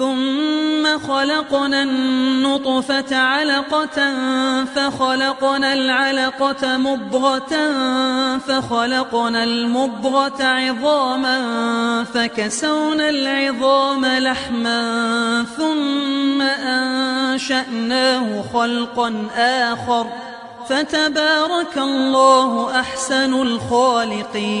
ثم خلقنا النطفة علقة فخلقنا العلقة مضغة فخلقنا المضغة عظاما فكسونا العظام لحما ثم أنشأناه خلقا آخر فتبارك الله أحسن الخالقين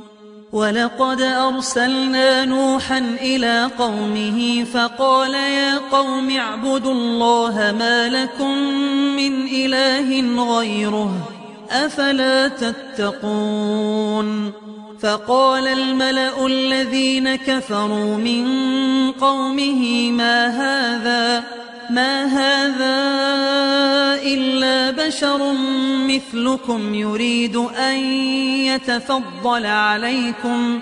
ولقد أرسلنا نوحا إلى قومه فقال يا قوم اعبدوا الله ما لكم من إله غيره أفلا تتقون فقال الملأ الذين كفروا من قومه ما هذا ما هذا إلا بشر مثلكم يريد أن يتفضل عليكم.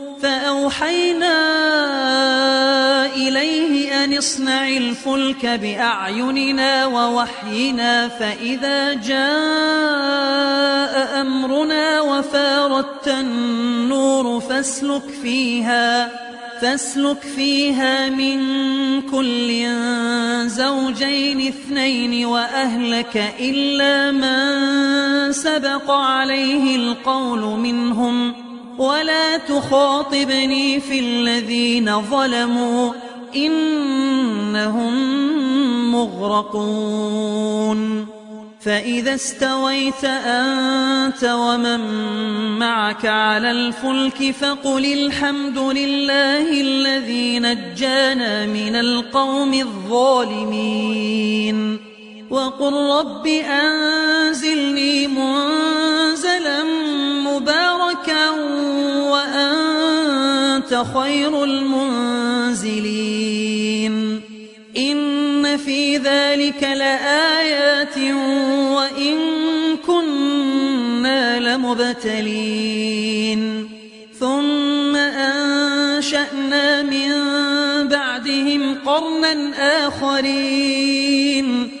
فأوحينا إليه أن اصنع الفلك بأعيننا ووحينا فإذا جاء أمرنا وفاردت النور فاسلك فيها فاسلك فيها من كل زوجين اثنين وأهلك إلا من سبق عليه القول منهم. ولا تخاطبني في الذين ظلموا إنهم مغرقون. فإذا استويت أنت ومن معك على الفلك فقل الحمد لله الذي نجانا من القوم الظالمين. وقل رب أنزلني منزلا وأنت خير المنزلين. إن في ذلك لآيات وإن كنا لمبتلين. ثم أنشأنا من بعدهم قرنا آخرين.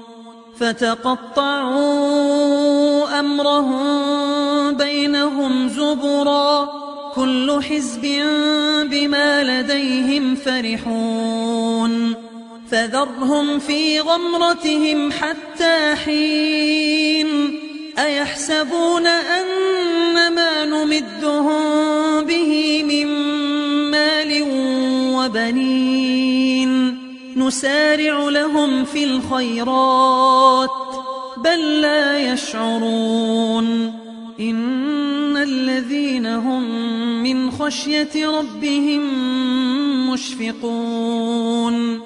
فتقطعوا أمرهم بينهم زبرا كل حزب بما لديهم فرحون فذرهم في غمرتهم حتى حين أيحسبون أن ما نمدهم به من مال وبنين نسارع لهم في الخيرات بل لا يشعرون. إن الذين هم من خشية ربهم مشفقون.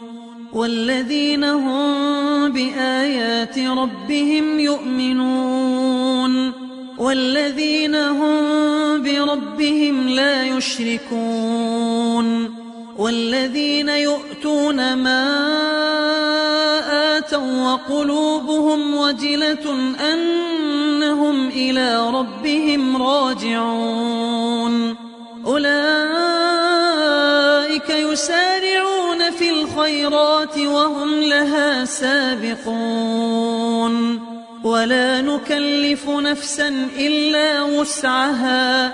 والذين هم بآيات ربهم يؤمنون. والذين هم بربهم لا يشركون. والذين يؤتون ما آتوا وقلوبهم وجلة أنهم إلى ربهم راجعون. أولئك يسارعون في الخيرات وهم لها سابقون. ولا نكلف نفسا إلا وسعها.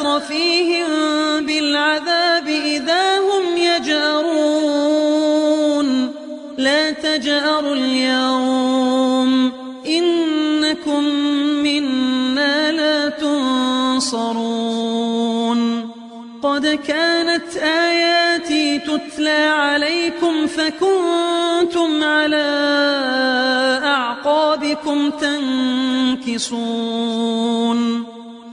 أخذنا مترفيهم بالعذاب إذا هم يجأرون. لا تجأروا اليوم إنكم منا لا تنصرون. قد كانت آياتي تتلى عليكم فكنتم على أعقابكم تنكصون.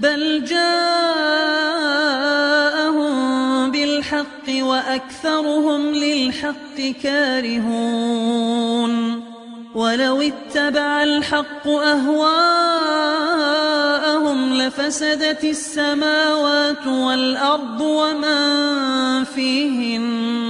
بل جاءهم بالحق وأكثرهم للحق كارهون. ولو اتبع الحق أهواءهم لفسدت السماوات والأرض ومن فيهن.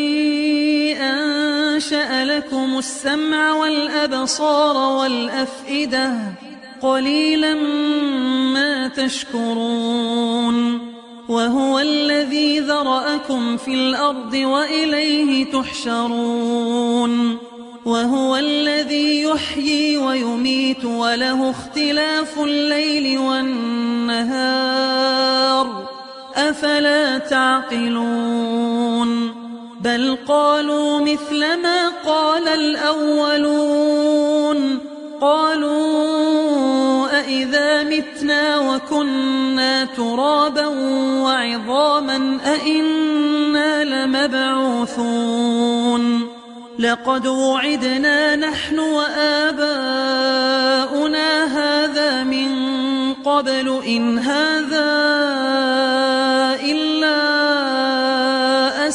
أنشأ لكم السمع والأبصار والأفئدة قليلا ما تشكرون وهو الذي ذرأكم في الأرض وإليه تحشرون وهو الذي يحيي ويميت وله اختلاف الليل والنهار أفلا تعقلون بل قالوا مثل ما قال الأولون. قالوا أئذا متنا وكنا ترابا وعظاما أئنا لمبعوثون. لقد وعدنا نحن وآباؤنا هذا من قبل إن هذا إلا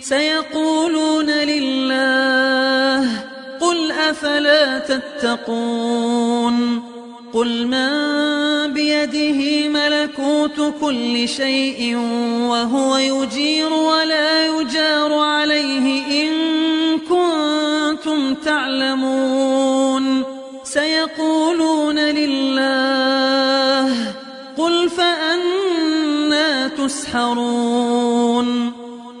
سيقولون لله قل أفلا تتقون قل من بيده ملكوت كل شيء وهو يجير ولا يجار عليه إن كنتم تعلمون سيقولون لله قل فأنا تسحرون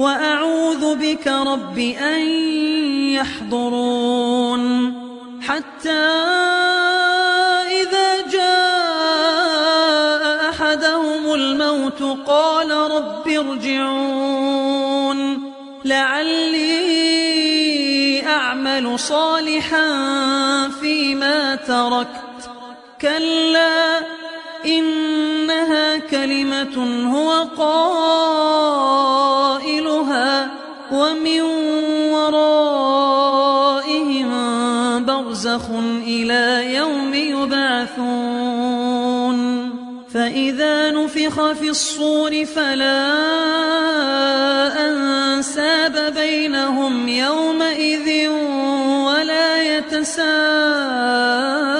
وأعوذ بك رب أن يحضرون. حتى إذا جاء أحدهم الموت قال رب ارجعون. لعلي أعمل صالحا فيما تركت. كلا إنها كلمة هو قائلها ومن ورائهم برزخ إلى يوم يبعثون. فإذا نفخ في الصور فلا أنساب بينهم يومئذ ولا يتساءلون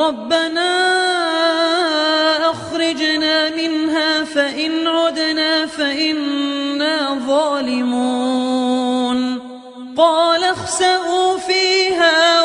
ربنا أخرجنا منها فإن عدنا فإنا ظالمون. قال اخسأوا فيها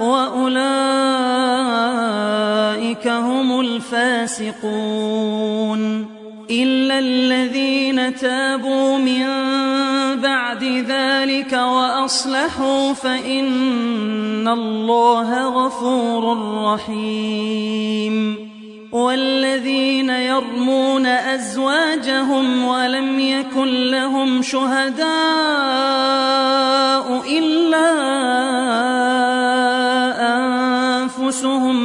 وأولئك هم الفاسقون إلا الذين تابوا من بعد ذلك وأصلحوا فإن الله غفور رحيم والذين يرمون أزواجهم ولم يكن لهم شهداء إلا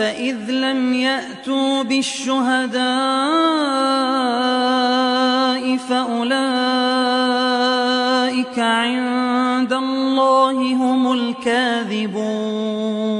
فإذ لم يأتوا بالشهداء فأولئك عند الله هم الكاذبون.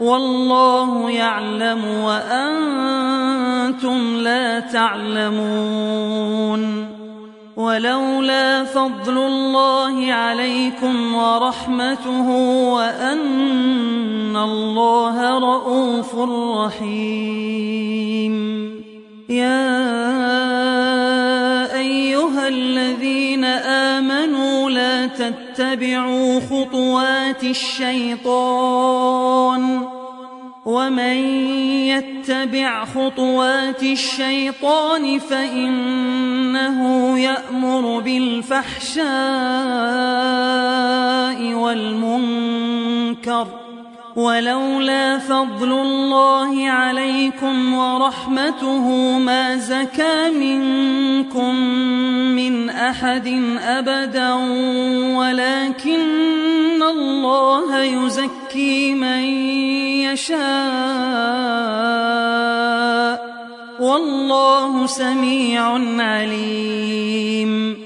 والله يعلم وأنتم لا تعلمون. ولولا فضل الله عليكم ورحمته وأن الله رؤوف رحيم. يا أيها الذين آمنوا لا تتبعوا خطوات الشيطان ومن يتبع خطوات الشيطان فإنه يأمر بالفحشاء والمنكر ولولا فضل الله عليكم ورحمته ما زكى منكم من أحد أبدا ولكن الله يزكي من يشاء. والله سميع عليم.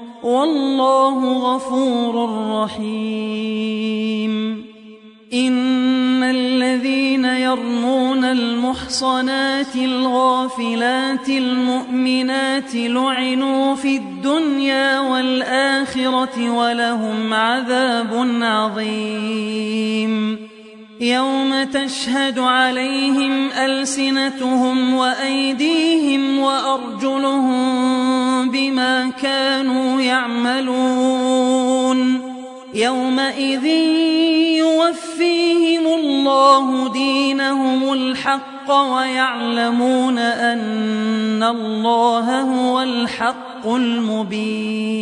والله غفور رحيم. إن الذين يرمون المحصنات الغافلات المؤمنات لعنوا في الدنيا والآخرة ولهم عذاب عظيم. يوم تشهد عليهم ألسنتهم وأيديهم وأرجلهم بما كانوا يعملون. يومئذ يوفيهم الله دينهم الحق ويعلمون أن الله هو الحق المبين.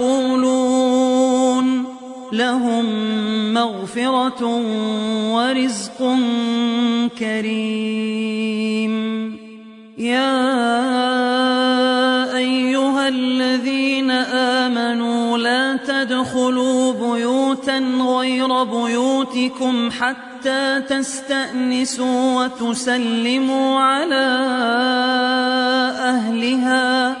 لهم مغفرة ورزق كريم. يا أيها الذين آمنوا لا تدخلوا بيوتا غير بيوتكم حتى تستأنسوا وتسلموا على أهلها.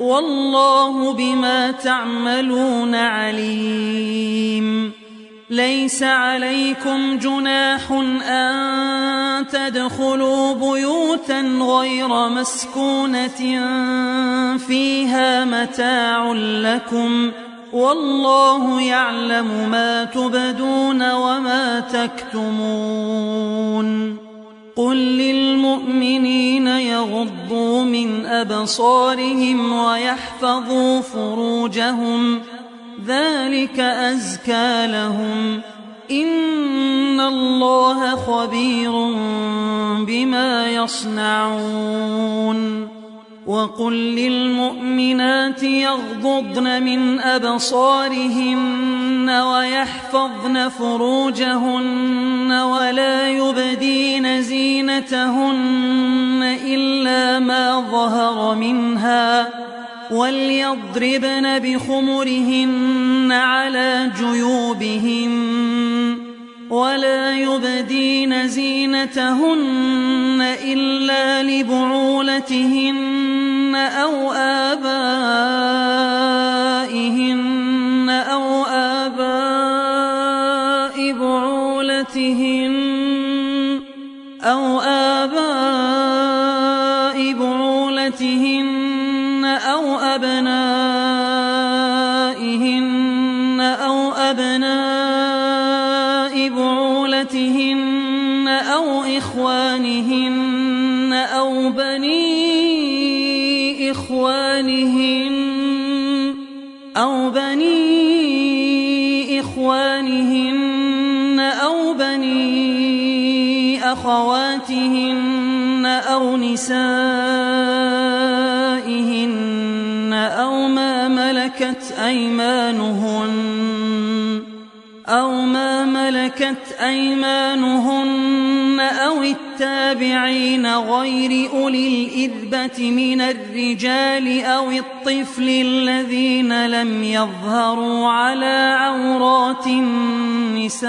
والله بما تعملون عليم. ليس عليكم جناح أن تدخلوا بيوتا غير مسكونة فيها متاع لكم. والله يعلم ما تبدون وما تكتمون. قل للمؤمنين يغضوا من أبصارهم ويحفظوا فروجهم ذلك أزكى لهم إن الله خبير بما يصنعون وقل للمؤمنات يغضضن من أبصارهن ويحفظن فروجهن ولا يبدين زينتهن إلا ما ظهر منها وليضربن بخمرهن على جيوبهن ولا يبدين زينتهن إلا لبعولتهن أو آبائهن أو بعولتهن أو آباء بعولتهن أو أبنائهن أو أبناء بعولتهن أو إخوانهن أو بني إخوانهن أو بني إخوانهن أخواتهن أو نسائهن أو ما ملكت أيمانهن أو ما ملكت أيمانهن أو التابعين غير أولي الإذبة من الرجال أو الطفل الذين لم يظهروا على عورات النساء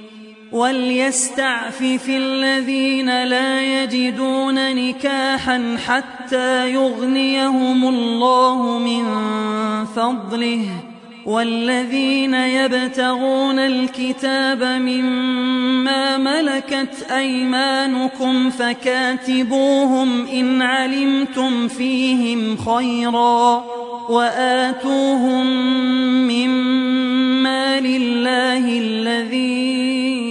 وليستعفف الذين لا يجدون نكاحا حتى يغنيهم الله من فضله والذين يبتغون الكتاب مما ملكت أيمانكم فكاتبوهم إن علمتم فيهم خيرا وآتوهم مما لله الذي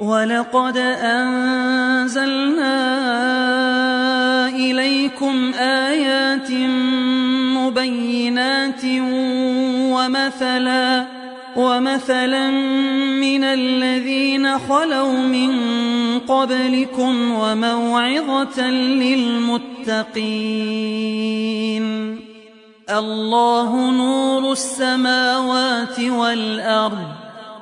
ولقد أنزلنا إليكم آيات مبينات ومثلا ومثلا من الذين خلوا من قبلكم وموعظة للمتقين. الله نور السماوات والأرض.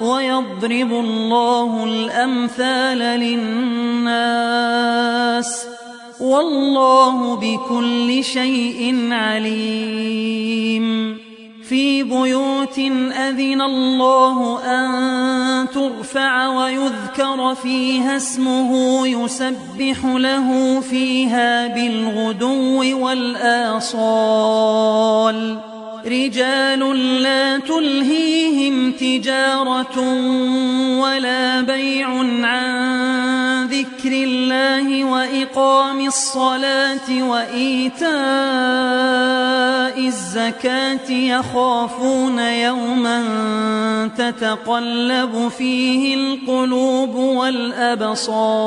ويضرب الله الأمثال للناس والله بكل شيء عليم. في بيوت أذن الله أن ترفع ويذكر فيها اسمه يسبح له فيها بالغدو والآصال. رجال لا تلهيهم تجارة ولا بيع عن ذكر الله وإقام الصلاة وإيتاء الزكاة يخافون يوما تتقلب فيه القلوب والأبصار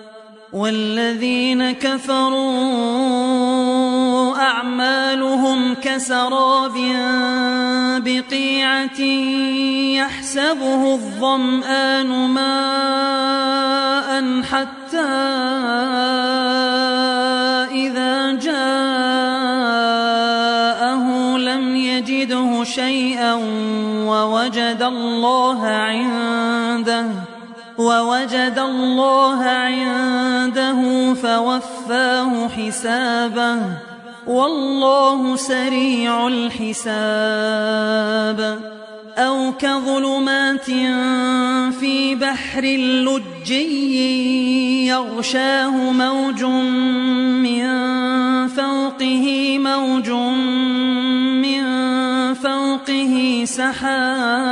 والذين كفروا أعمالهم كسراب بقيعة يحسبه الظمآن ماء حتى إذا جاءه لم يجده شيئا ووجد الله عنده ووجد الله عنده فوفاه حسابه والله سريع الحساب. أو كظلمات في بحر لجي يغشاه موج من فوقه موج من فوقه سحاب.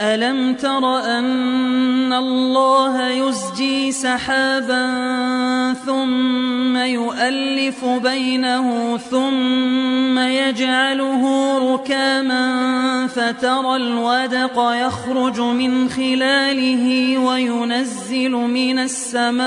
ألم تر أن الله يزجي سحابا ثم يؤلف بينه ثم يجعله ركاما فترى الودق يخرج من خلاله وينزل من السماء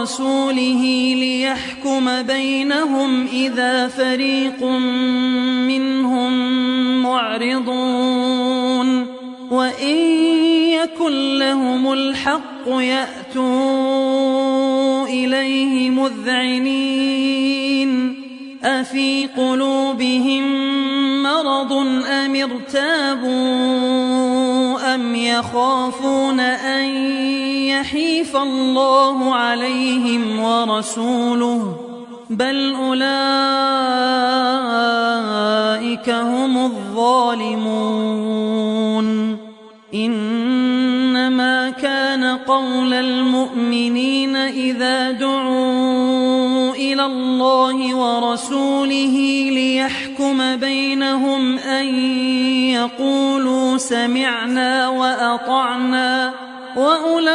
ورسوله ليحكم بينهم إذا فريق منهم معرضون وإن يكن لهم الحق يأتوا إليه مذعنين أفي قلوبهم مرض أم ارتابوا أم يخافون أن يحيف الله عليهم ورسوله بل أولئك هم الظالمون إنما كان قول المؤمنين إذا دعوا إلى الله ورسوله ليحكم بينهم أن يقولوا سمعنا وأطعنا وأولئك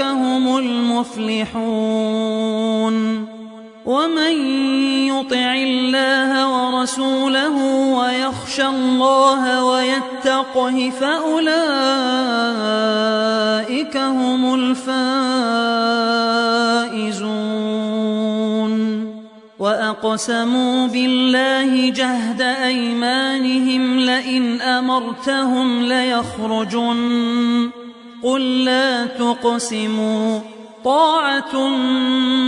هم المفلحون ومن يطع الله ورسوله ويخشى الله ويتقه فأولئك هم الفائزون. وأقسموا بالله جهد أيمانهم لئن أمرتهم ليخرجن. قل لا تقسموا. طاعة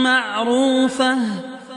معروفة.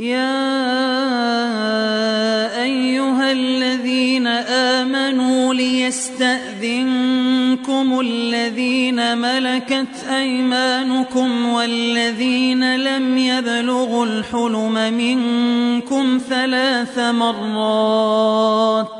يا أيها الذين آمنوا ليستأذنكم الذين ملكت أيمانكم والذين لم يبلغوا الحلم منكم ثلاث مرات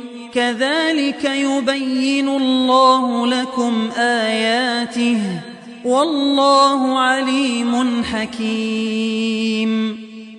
كذلك يبين الله لكم آياته والله عليم حكيم.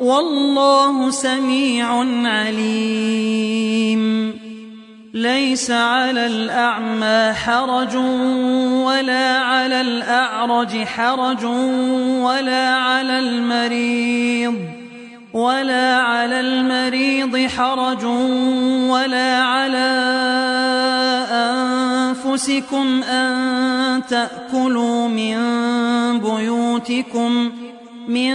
والله سميع عليم. ليس على الأعمى حرج ولا على الأعرج حرج ولا على المريض ولا على المريض حرج ولا على أنفسكم أن تأكلوا من بيوتكم من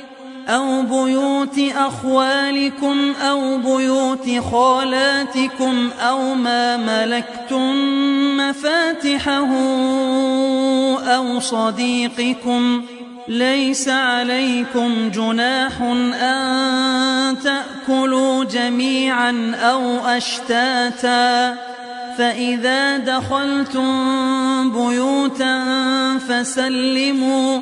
بيوت أخوالكم أو بيوت خالاتكم أو ما ملكتم مفاتحه أو صديقكم ليس عليكم جناح أن تأكلوا جميعا أو أشتاتا فإذا دخلتم بيوتا فسلموا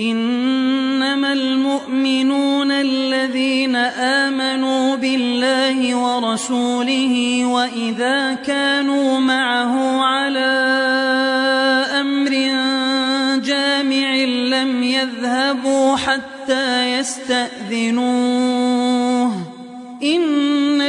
إنما المؤمنون الذين آمنوا بالله ورسوله وإذا كانوا معه على أمر جامع لم يذهبوا حتى يستأذنوه. إن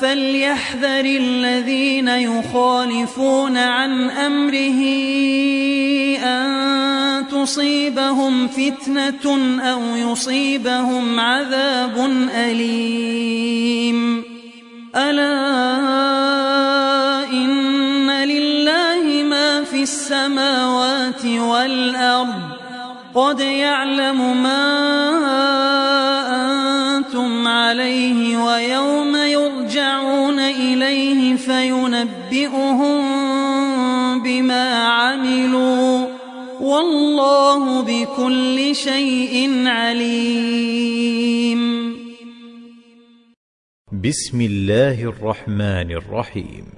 فليحذر الذين يخالفون عن أمره أن تصيبهم فتنة أو يصيبهم عذاب أليم. ألا إن لله ما في السماوات والأرض. قد يعلم ما أنتم عليه ويوم يرجعون إليه فينبئهم بما عملوا والله بكل شيء عليم. بسم الله الرحمن الرحيم.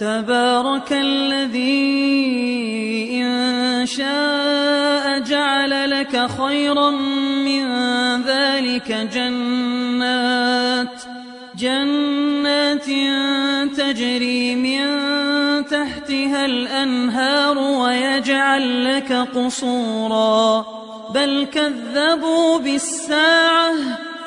تبارك الذي إن شاء جعل لك خيرا من ذلك جنات جنات تجري من تحتها الأنهار ويجعل لك قصورا. بل كذبوا بالساعة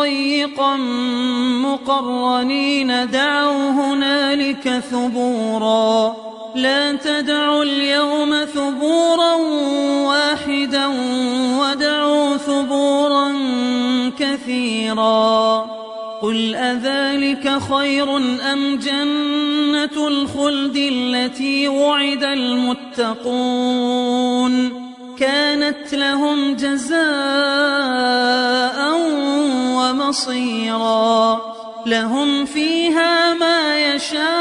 ضيقا مقرنين دعوا هنالك ثبورا. لا تدعوا اليوم ثبورا واحدا ودعوا ثبورا كثيرا. قل أذلك خير أم جنة الخلد التي وعد المتقون؟ كانت لهم جزاء ومصيرا. لهم فيها ما يشاءون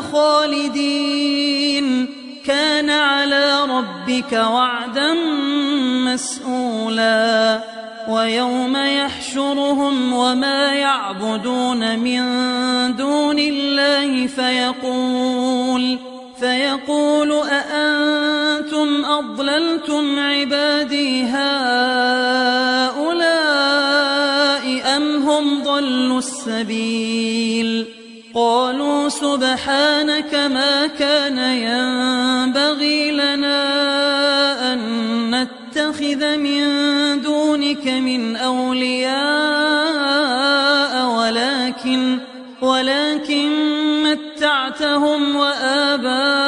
خالدين. كان على ربك وعدا مسؤولا. ويوم يحشرهم وما يعبدون من دون الله فيقول فيقول أأنتم أضللتم عبادي هؤلاء أم هم ضلوا السبيل؟ قالوا سبحانك ما كان ينبغي لنا أن نتخذ من دونك من أولياء ولكن ولكن متعتهم وآباءهم